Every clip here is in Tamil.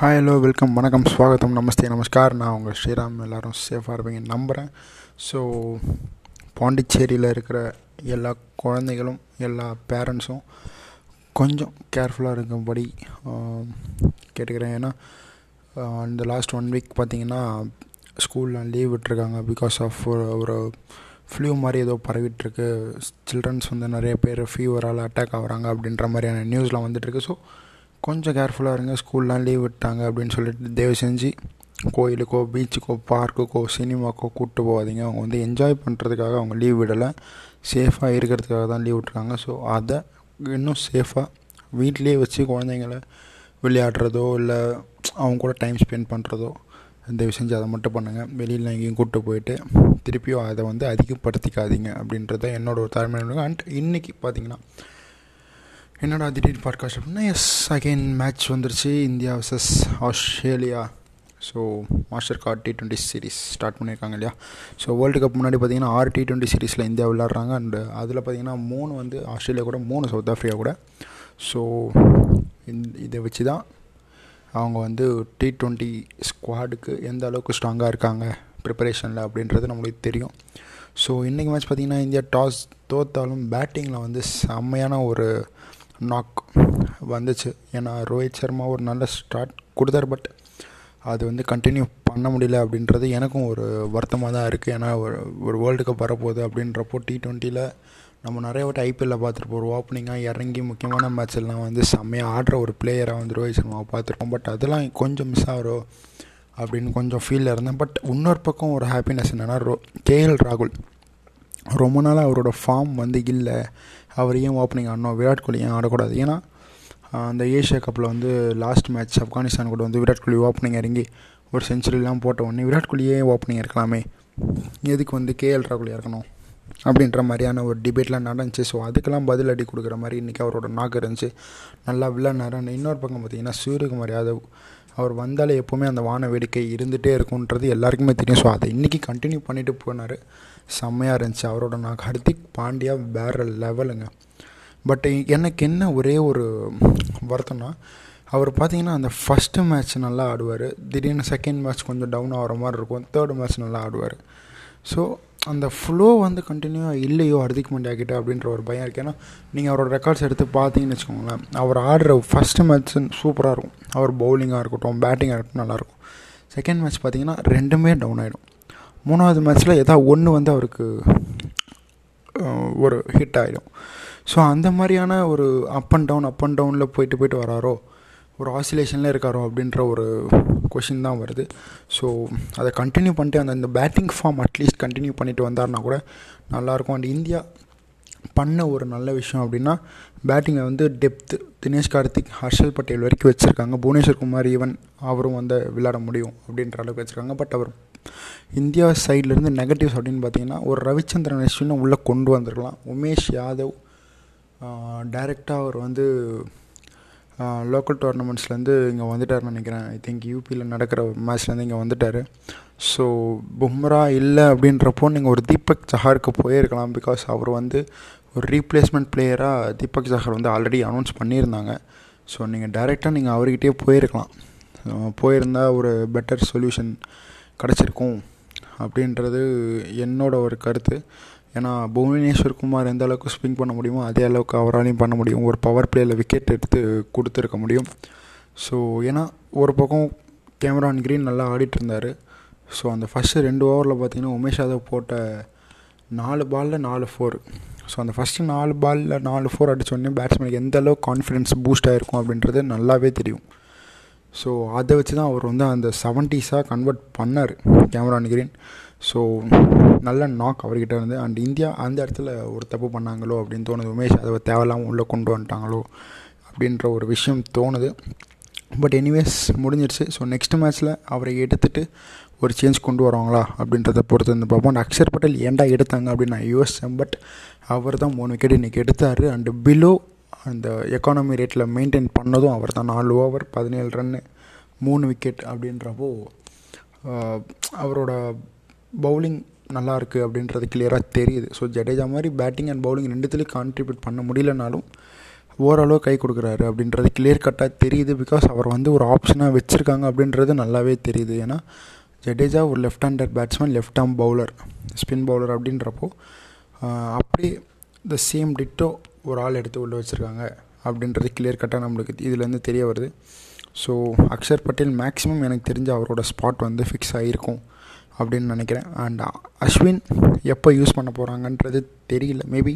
ஹாய் ஹலோ வெல்கம் வணக்கம் ஸ்வாகத்தம் நமஸ்தே நமஸ்கார். நான் உங்கள் ஸ்ரீராம் எல்லோரும் சேஃபாக இருப்பீங்க நம்புகிறேன் ஸோ பாண்டிச்சேரியில் இருக்கிற எல்லா குழந்தைகளும் எல்லா பேரண்ட்ஸும் கொஞ்சம் கேர்ஃபுல்லாக இருக்கும்படி கேட்டுக்கிறேன். ஏன்னா இந்த லாஸ்ட் ஒன் வீக் பார்த்தீங்கன்னா ஸ்கூலில் லீவ் விட்டுருக்காங்க பிகாஸ் ஆஃப் ஒரு ஒரு ஃப்ளூ மாதிரி ஏதோ பரவிட்டுருக்கு. சில்ட்ரன்ஸ் வந்து நிறைய பேர் ஃபீவரால் அட்டாக் ஆகிறாங்க அப்படின்ற மாதிரியான நியூஸ்லாம் வந்துட்டுருக்கு. ஸோ கொஞ்சம் கேர்ஃபுல்லாக இருங்க ஸ்கூல்லாம் லீவ் விட்டாங்க அப்படின்னு சொல்லிட்டு தயவு செஞ்சு கோயிலுக்கோ பீச்சுக்கோ பார்க்குக்கோ சினிமாக்கோ கூப்பிட்டு போகாதீங்க. அவங்க வந்து என்ஜாய் பண்ணுறதுக்காக அவங்க லீவ் விடலை. சேஃபாக இருக்கிறதுக்காக தான் லீவ் விட்டுருக்காங்க. ஸோ அதை இன்னும் சேஃபாக வீட்லேயே வச்சு குழந்தைங்கள விளையாடுறதோ இல்லை அவங்க கூட டைம் ஸ்பெண்ட் பண்ணுறதோ தயவு செஞ்சு அதை மட்டும் பண்ணுங்கள் வெளியில் எங்கேயும் கூப்பிட்டு போயிட்டு திருப்பியும் அதை வந்து அதிகப்படுத்திக்காதீங்க அப்படின்றத என்னோட ஒரு தலைமையில அண்ட் இன்றைக்கி பார்த்தீங்கன்னா என்னடா திடீர் பாட்காஸ்ட் அப்படின்னா எஸ் அகெயின் மேட்ச் வந்துருச்சு. India versus Australia. So Mastercard T twenty series start பண்ணியிருக்காங்க இல்லையா? ஸோ வேர்ல்டு கப் முன்னாடி பார்த்தீங்கன்னா ஆறு டி டுவெண்ட்டி சீரிஸில் இந்தியா விளாட்றாங்க அண்டு அதில் பார்த்தீங்கன்னா மூணு வந்து ஆஸ்திரேலியா கூட மூணு சவுத் ஆஃப்ரிக்கா கூட. ஸோ இந்த இதை வச்சு தான் அவங்க வந்து டி ட்வெண்ட்டி ஸ்குவாடுக்கு எந்த அளவுக்கு ஸ்ட்ராங்காக இருக்காங்க ப்ரிப்பரேஷனில் அப்படின்றது நம்மளுக்கு தெரியும். ஸோ இன்றைக்கி மேட்ச் பார்த்திங்கன்னா இந்தியா டாஸ் தோத்தாலும் பேட்டிங்கில் வந்து செம்மையான ஒரு நாக் வந்துச்சு. ஏன்னா ரோஹித் சர்மா ஒரு நல்ல ஸ்டார்ட் கொடுத்தார் பட் அது வந்து கண்டினியூ பண்ண முடியல அப்படின்றது எனக்கும் ஒரு வருத்தமாக தான் இருக்குது ஏன்னா ஒரு ஒரு வேர்ல்டு கப் வரப்போகுது அப்படின்றப்போ டி டுவெண்ட்டியில் நம்ம நிறைய வாட்டி ஐபிஎல்லில் பார்த்துருப்போம் ஒரு ஓப்பனிங்காக இறங்கி முக்கியமான மேட்ச் எல்லாம் வந்து செம்மையாக ஆடுற ஒரு பிளேயராக வந்து ரோஹித் சர்மாவை பார்த்துருப்போம். பட் அதெல்லாம் கொஞ்சம் மிஸ் ஆகிறோம் அப்படின்னு கொஞ்சம் ஃபீலில் இருந்தேன். பட் இன்னொரு பக்கம் ஒரு ஹாப்பினஸ் என்னென்னா ரோ கேஎல் ராகுல். ரொம்ப நாளாக அவரோட ஃபார்ம் வந்து இல்லை. அவர் ஏன் ஓப்பனிங் ஆடணும்? விராட் கோலி ஏன் ஆடக்கூடாது? ஏன்னா அந்த ஏஷியா கப்பில் வந்து லாஸ்ட் மேட்ச் ஆப்கானிஸ்தான் கூட வந்து விராட் கோலி ஓப்பனிங் இறங்கி ஒரு செஞ்சுரிலாம் போட்ட உடனே விராட் கோலியே ஓப்பனிங் இருக்கலாமே. எதுக்கு வந்து கேஎல் ராகுல் இறக்கணும்? அப்படின்ற மாதிரியான ஒரு டிபேட்லாம் நடந்துச்சு. ஸோ அதுக்கெல்லாம் பதில் அடி கொடுக்குற மாதிரி இன்றைக்கி அவரோட நாக்கு இருந்துச்சு. நல்லா விளையாடினாரு. And இன்னொரு பக்கம் பார்த்தீங்கன்னா சூரியகுமார் யாதவ் அவர் வந்தாலே எப்போவுமே அந்த வான வேடிக்கை இருந்துகிட்டே இருக்குன்றது எல்லாருக்குமே தெரியும். ஸோ அதை இன்றைக்கி கண்டினியூ பண்ணிட்டு போனார். செம்மையாக இருந்துச்சு. அவரோட நான் ஹர்திக் பாண்டியா வேறு லெவலுங்க பட் எனக்கு என்ன ஒரே ஒரு வருத்தம்னா அவர் பார்த்தீங்கன்னா அந்த ஃபஸ்ட்டு மேட்ச் நல்லா ஆடுவார். திடீர்னு செகண்ட் மேட்ச் கொஞ்சம் டவுன் ஆகிற மாதிரி இருக்கும். தேர்டு மேட்ச் நல்லா ஆடுவார். ஸோ அந்த ஃப்ளோ வந்து கண்டினியூவாக இல்லையோ ஹர்திக் பாண்டியா கிட்ட அப்படின்ற ஒரு பயம் இருக்குது ஏன்னா நீங்கள் அவரோட ரெக்கார்ட்ஸ் எடுத்து பார்த்தீங்கன்னு வச்சுக்கோங்களேன் அவர் ஆடுற ஃபஸ்ட்டு மேட்ச் சூப்பராக இருக்கும். அவர் பவுலிங்காக இருக்கட்டும் பேட்டிங்காக இருக்கட்டும் நல்லாயிருக்கும் செகண்ட் மேட்ச் பார்த்தீங்கன்னா ரெண்டுமே டவுன் ஆகிடும் மூணாவது மேட்ச்சில் ஏதாவது ஒன்று வந்து அவருக்கு ஒரு ஹிட் ஆகிடும் ஸோ அந்த மாதிரியான ஒரு up and down up and டவுனில் போயிட்டு போயிட்டு வராரோ ஒரு ஆசிலேஷனில் இருக்காரோ அப்படின்ற ஒரு கொஷின் தான் வருது. ஸோ அதை கண்டினியூ பண்ணிட்டு அந்த அந்த பேட்டிங் ஃபார்ம் அட்லீஸ்ட் கண்டினியூ பண்ணிட்டு வந்தார்னா கூட நல்லாயிருக்கும். அண்ட் இந்தியா பண்ண ஒரு நல்ல விஷயம் அப்படின்னா பேட்டிங்கை வந்து டெப்த்து தினேஷ் கார்த்திக் ஹர்ஷல் பட்டேல் வரைக்கும் வச்சுருக்காங்க. புவனேஸ்வர் குமார் ஈவன் அவரும் வந்து விளையாட முடியும் அப்படின்ற அளவுக்கு வச்சுருக்காங்க. பட் அவர் இந்தியா சைட்லேருந்து நெகட்டிவ்ஸ் அப்படின்னு பார்த்தீங்கன்னா ஒரு ரவிச்சந்திரன் அஸ்வினை உள்ளே கொண்டு வந்திருக்கலாம். உமேஷ் யாதவ் டைரெக்டாக அவர் வந்து லோக்கல் டோர்னமெண்ட்ஸ்லேருந்து இங்கே வந்துட்டார்னு நினைக்கிறேன். ஐ திங்க் யூபியில் நடக்கிற மேட்ச்லேருந்து இங்கே வந்துட்டார். ஸோ பும்ரா இல்லை அப்படின்றப்போ நீங்கள் ஒரு தீபக் சஹாருக்கு போயிருக்கலாம். பிகாஸ் அவர் வந்து ஒரு ரீப்ளேஸ்மெண்ட் பிளேயராக தீபக் சஹார் வந்து ஆல்ரெடி அனௌன்ஸ் பண்ணியிருந்தாங்க. ஸோ நீங்கள் டைரெக்டாக நீங்கள் அவர்கிட்டயே போயிருக்கலாம். போயிருந்தால் ஒரு பெட்டர் சொல்யூஷன் கிடச்சிருக்கும் அப்படின்றது என்னோட ஒரு கருத்து. ஏன்னா புவனேஸ்வர் குமார் எந்த அளவுக்கு ஸ்விங் பண்ண முடியுமோ அதே அளவுக்கு அவராலையும் பண்ண முடியும். ஒரு பவர் பிளேயில் விக்கெட் எடுத்து கொடுத்துருக்க முடியும். ஸோ ஏன்னா ஒரு பக்கம் கேமரான் கிரீன் நல்லா ஆடிட்டு இருந்தார் ஸோ அந்த ஃபஸ்ட்டு ரெண்டு ஓவரில் பார்த்தீங்கன்னா உமேஷ் யாதவ் போட்ட நாலு பாலில் நாலு ஃபோர் ஸோ அந்த ஃபஸ்ட்டு நாலு பாலில் நாலு ஃபோர் அடித்தோடனே பேட்ஸ்மேனுக்கு எந்த அளவுக்கு கான்ஃபிடென்ஸ் பூஸ்ட் ஆகிருக்கும் அப்படின்றது நல்லாவே தெரியும். ஸோ அதை வச்சு தான் அவர் வந்து அந்த செவன்ட்டீஸாக கன்வெர்ட் பண்ணார் கேமரான் கிரீன் ஸோ நல்ல நாக் அவர்கிட்ட இருந்து அண்ட் இந்தியா அந்த இடத்துல ஒரு தப்பு பண்ணாங்களோ? அப்படின்னு தோணுது உமேஷ் அதை தேவையில்லாமல் உள்ளே கொண்டு வந்துட்டாங்களோ? அப்படின்ற ஒரு விஷயம் தோணுது. பட் எனிவேஸ் முடிஞ்சிருச்சு. ஸோ நெக்ஸ்ட் மேட்ச்சில் அவரை எடுத்துட்டு ஒரு சேஞ்ச் கொண்டு வருவாங்களா? அப்படின்றத பொறுத்து வந்து பார்ப்போம். And அக்ஷர் பட்டேல் ஏன்டா எடுத்தாங்க அப்படின்னு நான் யோசித்தேன் பட் அவர் தான் மூணு விக்கெட் இன்றைக்கி எடுத்தார். அண்டு பிலோ அந்த எக்கானமி ரேட்டில் மெயின்டைன் பண்ணதும் அவர் தான் நாலு ஓவர் பதினேழு ரன்னு மூணு விக்கெட் அப்படின்றப்போ அவரோட பவுலிங் நல்லா இருக்குது அப்படின்றது கிளியராக தெரியுது. ஸோ ஜடேஜா மாதிரி பேட்டிங் அண்ட் பவுலிங் ரெண்டுத்துலேயும் கான்ட்ரிபியூட் பண்ண முடியலனாலும் ஓரளவு கை கொடுக்குறாரு அப்படின்றது கிளியர் கட்டாக தெரியுது. பிகாஸ் அவர் வந்து ஒரு ஆப்ஷனாக வச்சுருக்காங்க அப்படின்றது நல்லாவே தெரியுது. ஏன்னா ஜடேஜா ஒரு left hander batsman left arm bowler spin bowler அப்படின்றப்போ அப்படியே த சேம் டிட்டோ ஒரு ஆள் எடுத்து உள்ளே வச்சுருக்காங்க அப்படின்றது கிளியர் கட்டாக நம்மளுக்கு இதுலேருந்து தெரிய வருது. ஸோ அக்ஷர் பட்டேல் மேக்ஸிமம் எனக்கு தெரிஞ்ச அவரோட ஸ்பாட் வந்து ஃபிக்ஸ் ஆகிருக்கும் அப்படின்னு நினைக்கிறேன். அண்ட் அஸ்வின் எப்போ யூஸ் பண்ண போகிறாங்கன்றது தெரியல. மேபி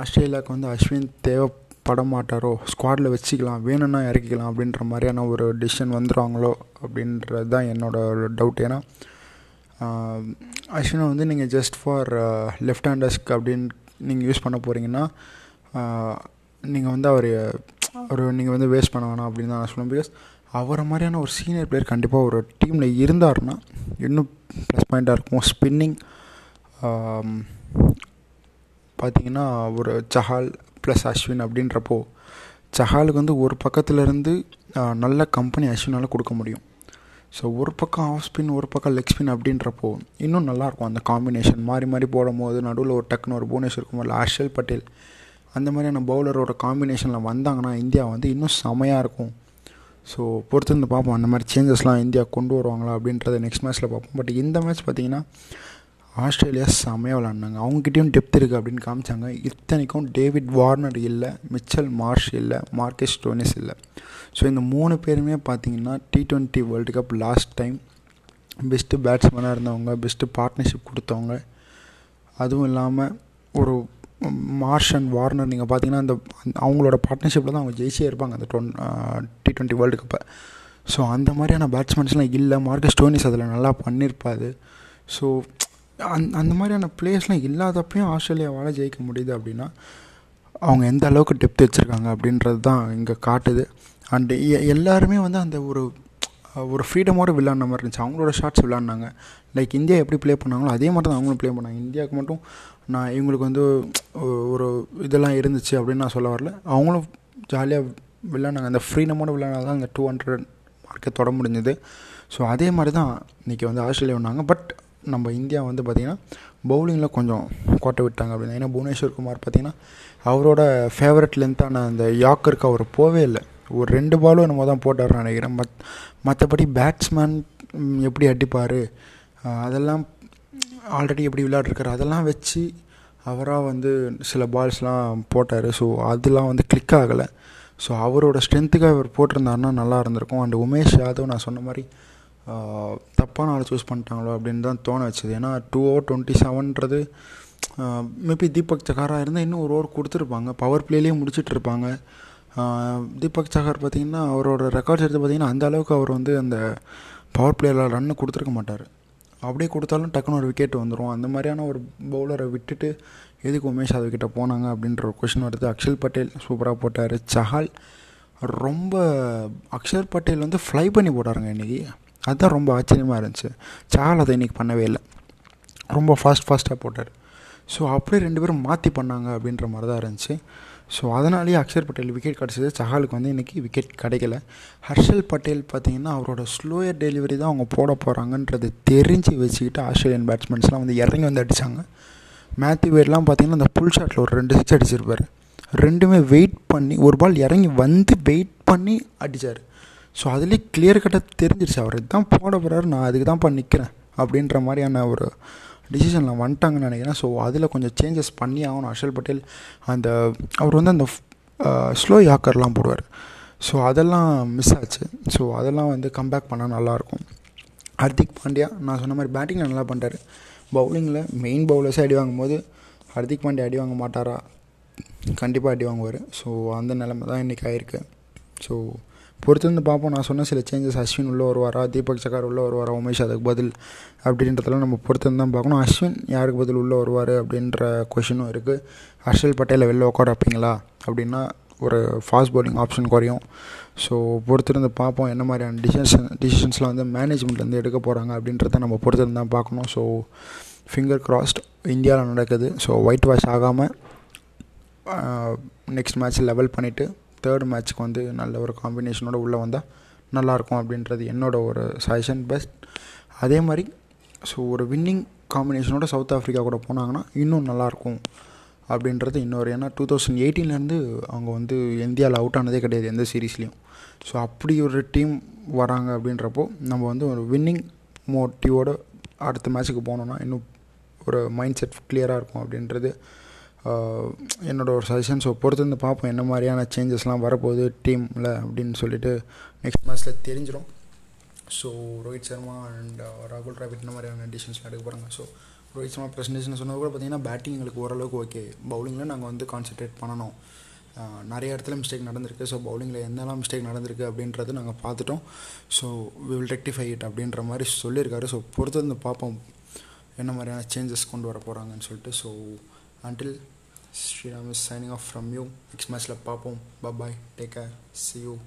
ஆஸ்திரேலியாவுக்கு வந்து அஸ்வின் தேவைப்பட மாட்டாரோ? ஸ்குவாடில் வச்சுக்கலாம் வேணும்னா இறக்கிக்கலாம் அப்படின்ற மாதிரியான ஒரு டிசிஷன் வந்துடுவாங்களோ அப்படின்றது தான் என்னோடய டவுட் ஏன்னா அஸ்வினை வந்து நீங்கள் ஜஸ்ட் ஃபார் லெஃப்ட் ஹேண்டர்ஸ்க்கு அப்படின்னு நீங்கள் யூஸ் பண்ண போகிறீங்கன்னா நீங்கள் வந்து அவர் அவர் நீங்கள் வந்து வேஸ்ட் பண்ண வேணாம் அப்படின்னு தான் நான் சொல்லுவேன். பிகாஸ் அவரை மாதிரியான ஒரு சீனியர் பிளேயர் கண்டிப்பாக ஒரு டீமில் இருந்தார்னா இன்னும் ப்ளஸ் பாயிண்ட்டாக இருக்கும்? ஸ்பின்னிங் பார்த்திங்கன்னா ஒரு சஹால் ப்ளஸ் அஸ்வின் அப்படின்றப்போ சஹாலுக்கு வந்து ஒரு பக்கத்துலேருந்து நல்ல கம்பெனி அஸ்வினால் கொடுக்க முடியும். ஸோ ஒரு பக்கம் ஆஃப் ஸ்பின் ஒரு பக்கம் லெக் ஸ்பின் அப்படின்றப்போ இன்னும் நல்லாயிருக்கும். அந்த காம்பினேஷன் மாறி மாறி போடும் போது நடுவில் ஒரு டக்குன்னு ஒரு புவனேஸ்வர் குமார் ஹர்ஷல் பட்டேல் அந்த மாதிரியான பவுலரோட காம்பினேஷனில் வந்தாங்கன்னா இந்தியா வந்து இன்னும் செமையாக இருக்கும். ஸோ பொறுத்திருந்து பார்ப்போம். அந்த மாதிரி சேஞ்சஸ்லாம் இந்தியா கொண்டு வருவாங்களா அப்படின்றத நெக்ஸ்ட் மேட்ச்சில் பார்ப்போம். பட் இந்த மேட்ச் பார்த்திங்கன்னா ஆஸ்திரேலியா செம்மையாக விளாண்டாங்க அவங்ககிட்டயும் டெப்த் இருக்குது அப்படின்னு காமிச்சாங்க. இத்தனைக்கும் டேவிட் வார்னர் இல்லை மிச்சல் மார்ஷ் இல்லை மார்க்கெஸ் ஸ்டோனிஸ் இல்லை. ஸோ இந்த மூணு பேருமே பார்த்தீங்கன்னா T twenty world cup last time best பேட்ஸ்மேனாக இருந்தவங்க பெஸ்ட்டு பார்ட்னர்ஷிப் கொடுத்தவங்க. அதுவும் இல்லாமல் ஒரு மார்ஷ் அண்ட் வார்னர் நீங்கள் பார்த்தீங்கன்னா அந்த அவங்களோட பார்ட்னர்ஷிப்பில் தான் அவங்க ஜெயிச்சே இருப்பாங்க அந்த டொன் டி ட்வெண்ட்டி வேர்ல்டு கப்பை ஸோ அந்த மாதிரியான பேட்ஸ்மேன்ஸ்லாம் இல்லை. மார்க்கஸ் ஸ்டோனிஸ் அதில் நல்லா பண்ணியிருப்பாது ஸோ அந் அந்த மாதிரியான பிளேஸ்லாம் இல்லாதப்பையும் ஆஸ்திரேலியாவால் ஜெயிக்க முடியுது அப்படின்னா அவங்க எந்த அளவுக்கு டெப்த் வச்சுருக்காங்க அப்படின்றது தான் இங்கே காட்டுது. அண்டு எல்லாருமே வந்து அந்த ஒரு ஒரு ஃப்ரீடமோடு விளாட்ன மாதிரி இருந்துச்சு. அவங்களோட ஷார்ட்ஸ் விளாட்னாங்க லைக் இந்தியா எப்படி ப்ளே பண்ணாங்களோ அதே மாதிரி தான் அவங்களும் ப்ளே பண்ணாங்க. இந்தியாவுக்கு மட்டும் நான் இவங்களுக்கு வந்து ஒரு இதெல்லாம் இருந்துச்சு அப்படின்னு நான் சொல்ல வரல. அவங்களும் ஜாலியாக விளாட்னாங்க அந்த ஃப்ரீடமோடு விளாட்னா தான் அந்த டூ ஹண்ட்ரட் மார்க்கை தொட முடிஞ்சது. ஸோ அதே மாதிரி தான் இன்றைக்கி வந்து ஆஸ்திரேலியா வந்தாங்க. பட் நம்ம இந்தியா வந்து பார்த்திங்கன்னா பவுலிங்கில் கொஞ்சம் கோட்டை விட்டாங்க அப்படின்னா ஏன்னா புவனேஸ்வர் குமார் பார்த்திங்கன்னா அவரோட ஃபேவரட் லென்த்தான அந்த யாக்கருக்கு அவர் போவே இல்லை. ஒரு ரெண்டு பாலும் என்னமோ தான் போட்டார்னு நினைக்கிறேன். மத் மற்றபடி பேட்ஸ்மேன் எப்படி அடிப்பார் அதெல்லாம் ஆல்ரெடி எப்படி விளையாட்ருக்காரு அதெல்லாம் வச்சு அவராக வந்து சில பால்ஸ்லாம் போட்டார். ஸோ அதெல்லாம் வந்து கிளிக் ஆகலை. ஸோ அவரோட ஸ்ட்ரென்த்துக்காக அவர் போட்டிருந்தாருன்னா நல்லா இருந்திருக்கும். அண்ட் உமேஷ் யாதவ் நான் சொன்ன மாதிரி தப்பான ஆள் சூஸ் பண்ணிட்டாங்களோ அப்படின்னு தான் தோண வச்சது. ஏன்னா டூ ஓவர் டுவெண்ட்டி செவன்றது மேபி தீபக் சகாராக இருந்தால் இன்னும் ஒரு ஓவர் கொடுத்துருப்பாங்க. பவர் பிளேலேயே முடிச்சுட்டு இருப்பாங்க. தீபக் சஹார் பார்த்திங்கன்னா அவரோட ரெக்கார்ட்ஸ் எடுத்து பார்த்திங்கன்னா அந்த அளவுக்கு அவர் வந்து அந்த பவர் பிளேயரில் ரன்னு கொடுத்துருக்க மாட்டார். அப்படியே கொடுத்தாலும் டக்குன்னு ஒரு விக்கெட் வந்துடும் அந்த மாதிரியான ஒரு பவுலரை விட்டுட்டு எதுக்கு உமேஷ் யாதவ் கிட்டே போனாங்க அப்படின்ற ஒரு கொஷின் வருது. அக்ஷல் பட்டேல் சூப்பராக போட்டார். சஹால் ரொம்ப அக்ஷர் பட்டேல் வந்து ஃப்ளை பண்ணி போட்டாருங்க இன்றைக்கி அதுதான் ரொம்ப ஆச்சரியமாக இருந்துச்சு. சஹால் அதை இன்றைக்கி பண்ணவே இல்லை. ரொம்ப ஃபாஸ்ட் ஃபாஸ்ட்டாக போட்டார். ஸோ அப்படியே ரெண்டு பேரும் மாற்றி பண்ணாங்க அப்படின்ற மாதிரி தான் இருந்துச்சு. ஸோ அதனாலேயே அக்ஷர் பட்டேல் விக்கெட் கிடச்சிது. சஹாலுக்கு வந்து இன்றைக்கி விக்கெட் கிடைக்கல. ஹர்ஷல் பட்டேல் பார்த்திங்கன்னா அவரோட ஸ்லோயர் டெலிவரி தான் அவங்க போட போகிறாங்கன்றது தெரிஞ்சு வச்சுக்கிட்டு ஆஸ்திரேலியன் பேட்ஸ்மேன்ஸ்லாம் வந்து இறங்கி வந்து அடித்தாங்க மேத்யூ வேர்லாம் பார்த்திங்கன்னா அந்த புல் ஷாட்டில் ஒரு ரெண்டு சிக்ஸ் அடிச்சிருப்பார். ரெண்டுமே வெயிட் பண்ணி ஒரு பால் இறங்கி வந்து வெயிட் பண்ணி அடித்தார் ஸோ அதுலேயே கிளியர் கட்டாக தெரிஞ்சிருச்சு. அவர் இதுதான் போட போகிறாரு நான் அதுக்கு தான் நிற்கிறேன் அப்படின்ற மாதிரியான ஒரு டிசிஷனில் வந்துட்டாங்கன்னு நினைக்கிறேன். ஸோ அதில் கொஞ்சம் சேஞ்சஸ் பண்ணி ஆகணும். ஹர்ஷல் பட்டேல் அந்த அவர் வந்து அந்த ஸ்லோ யாக்கர்லாம் போடுவார். ஸோ அதெல்லாம் மிஸ் ஆச்சு. ஸோ அதெல்லாம் வந்து கம்பேக் பண்ணால் நல்லாயிருக்கும். ஹர்திக் பாண்டியா நான் சொன்ன மாதிரி பேட்டிங்கில் நல்லா பண்ணிட்டார். பவுலிங்கில் மெயின் பவுலர்ஸே அடி வாங்கும்போது ஹர்திக் பாண்டியா அடி வாங்க மாட்டாரா? கண்டிப்பாக அடி வாங்குவார். ஸோ அந்த நிலமை தான் இன்றைக்கி ஆயிருக்கு. ஸோ பொறுத்திருந்து பார்ப்போம். நான் சொன்ன சில சேஞ்சஸ் அஸ்வின் உள்ளே வருவாரா? தீபக் சக்கார் உள்ளே வருவாரா? உமேஷ் அதுக்கு பதில் அப்படின்றதெல்லாம் நம்ம பொறுத்திருந்து தான் பார்க்கணும். அஸ்வின் யாருக்கு பதில் உள்ளே வருவார் அப்படின்ற கொஷினும் இருக்குது ஹர்ஷல் பட்டேலை வெளில உட்கார வைப்பீங்களா? அப்படின்னா ஒரு ஃபாஸ்ட் பவுலிங் ஆப்ஷன் குறையும். ஸோ பொறுத்திருந்து பார்ப்போம் என்ன மாதிரியான டிசிஷன் டிசிஷன்ஸ்லாம் வந்து மேனேஜ்மெண்ட்லேருந்து எடுக்க போகிறாங்க அப்படின்றத நம்ம பொறுத்திருந்து தான் பார்க்கணும். ஸோ ஃபிங்கர் கிராஸ்ட் இந்தியாவில் நடக்குது. ஸோ ஒயிட் வாஷ் ஆகாமல் நெக்ஸ்ட் மேட்ச் லெவல் பண்ணிவிட்டு தேர்ட் மேட்ச்க்கு வந்து நல்ல ஒரு காம்பினேஷனோட உள்ளே வந்தால் நல்லாயிருக்கும் அப்படின்றது என்னோடய ஒரு சஜஷன் பெஸ்ட் அதே மாதிரி ஸோ ஒரு வின்னிங் காம்பினேஷனோட சவுத் ஆஃப்ரிக்கா கூட போனாங்கன்னா இன்னும் நல்லாயிருக்கும் அப்படின்றது இன்னொரு. ஏன்னா டூ தௌசண்ட் எயிட்டீன்லேருந்து அவங்க வந்து இந்தியாவில் அவுட் ஆனதே கிடையாது எந்த சீரீஸ்லேயும் ஸோ அப்படி ஒரு டீம் வராங்க அப்படின்றப்போ நம்ம வந்து ஒரு வின்னிங் மோட்டிவோட அடுத்த மேட்ச்சுக்கு போனோன்னா இன்னும் ஒரு மைண்ட் செட் கிளியராக இருக்கும் அப்படின்றது என்னோட ஒரு சஜஷன் ஸோ பொறுத்து பார்ப்போம் என்ன மாதிரியான சேஞ்சஸ்லாம் வரப்போகுது டீமில் அப்படின்னு சொல்லிட்டு நெக்ஸ்ட் மேட்ச்சில் தெரிஞ்சிடும். ஸோ ரோஹித் சர்மா அண்ட் ராகுல் டிராவிட் இந்த மாதிரியான டிசிஷன்ஸ்லாம் எடுக்க போகிறாங்க ஸோ ரோஹித் சர்மா ப்ரெசன்டேஷன் சொன்னது கூட பார்த்தீங்கன்னா பேட்டிங் எங்களுக்கு ஓரளவுக்கு ஓகே பவுலிங்கில் நாங்கள் வந்து கான்சென்ட்ரேட் பண்ணணும். நிறைய இடத்துல மிஸ்டேக் நடந்திருக்கு. ஸோ பவுலிங்கில் என்னெல்லாம் மிஸ்டேக் நடந்திருக்கு அப்படின்றது நாங்கள் பார்த்துட்டோம். So we will rectify it அப்படின்ற மாதிரி சொல்லியிருக்காரு. ஸோ பொறுத்து வந்து பார்ப்போம் என்ன மாதிரியான சேஞ்சஸ் கொண்டு வர போகிறாங்கன்னு சொல்லிட்டு. So Until Sri Ram is signing off from you. It's my love, Papom. Bye bye. Take care. See you.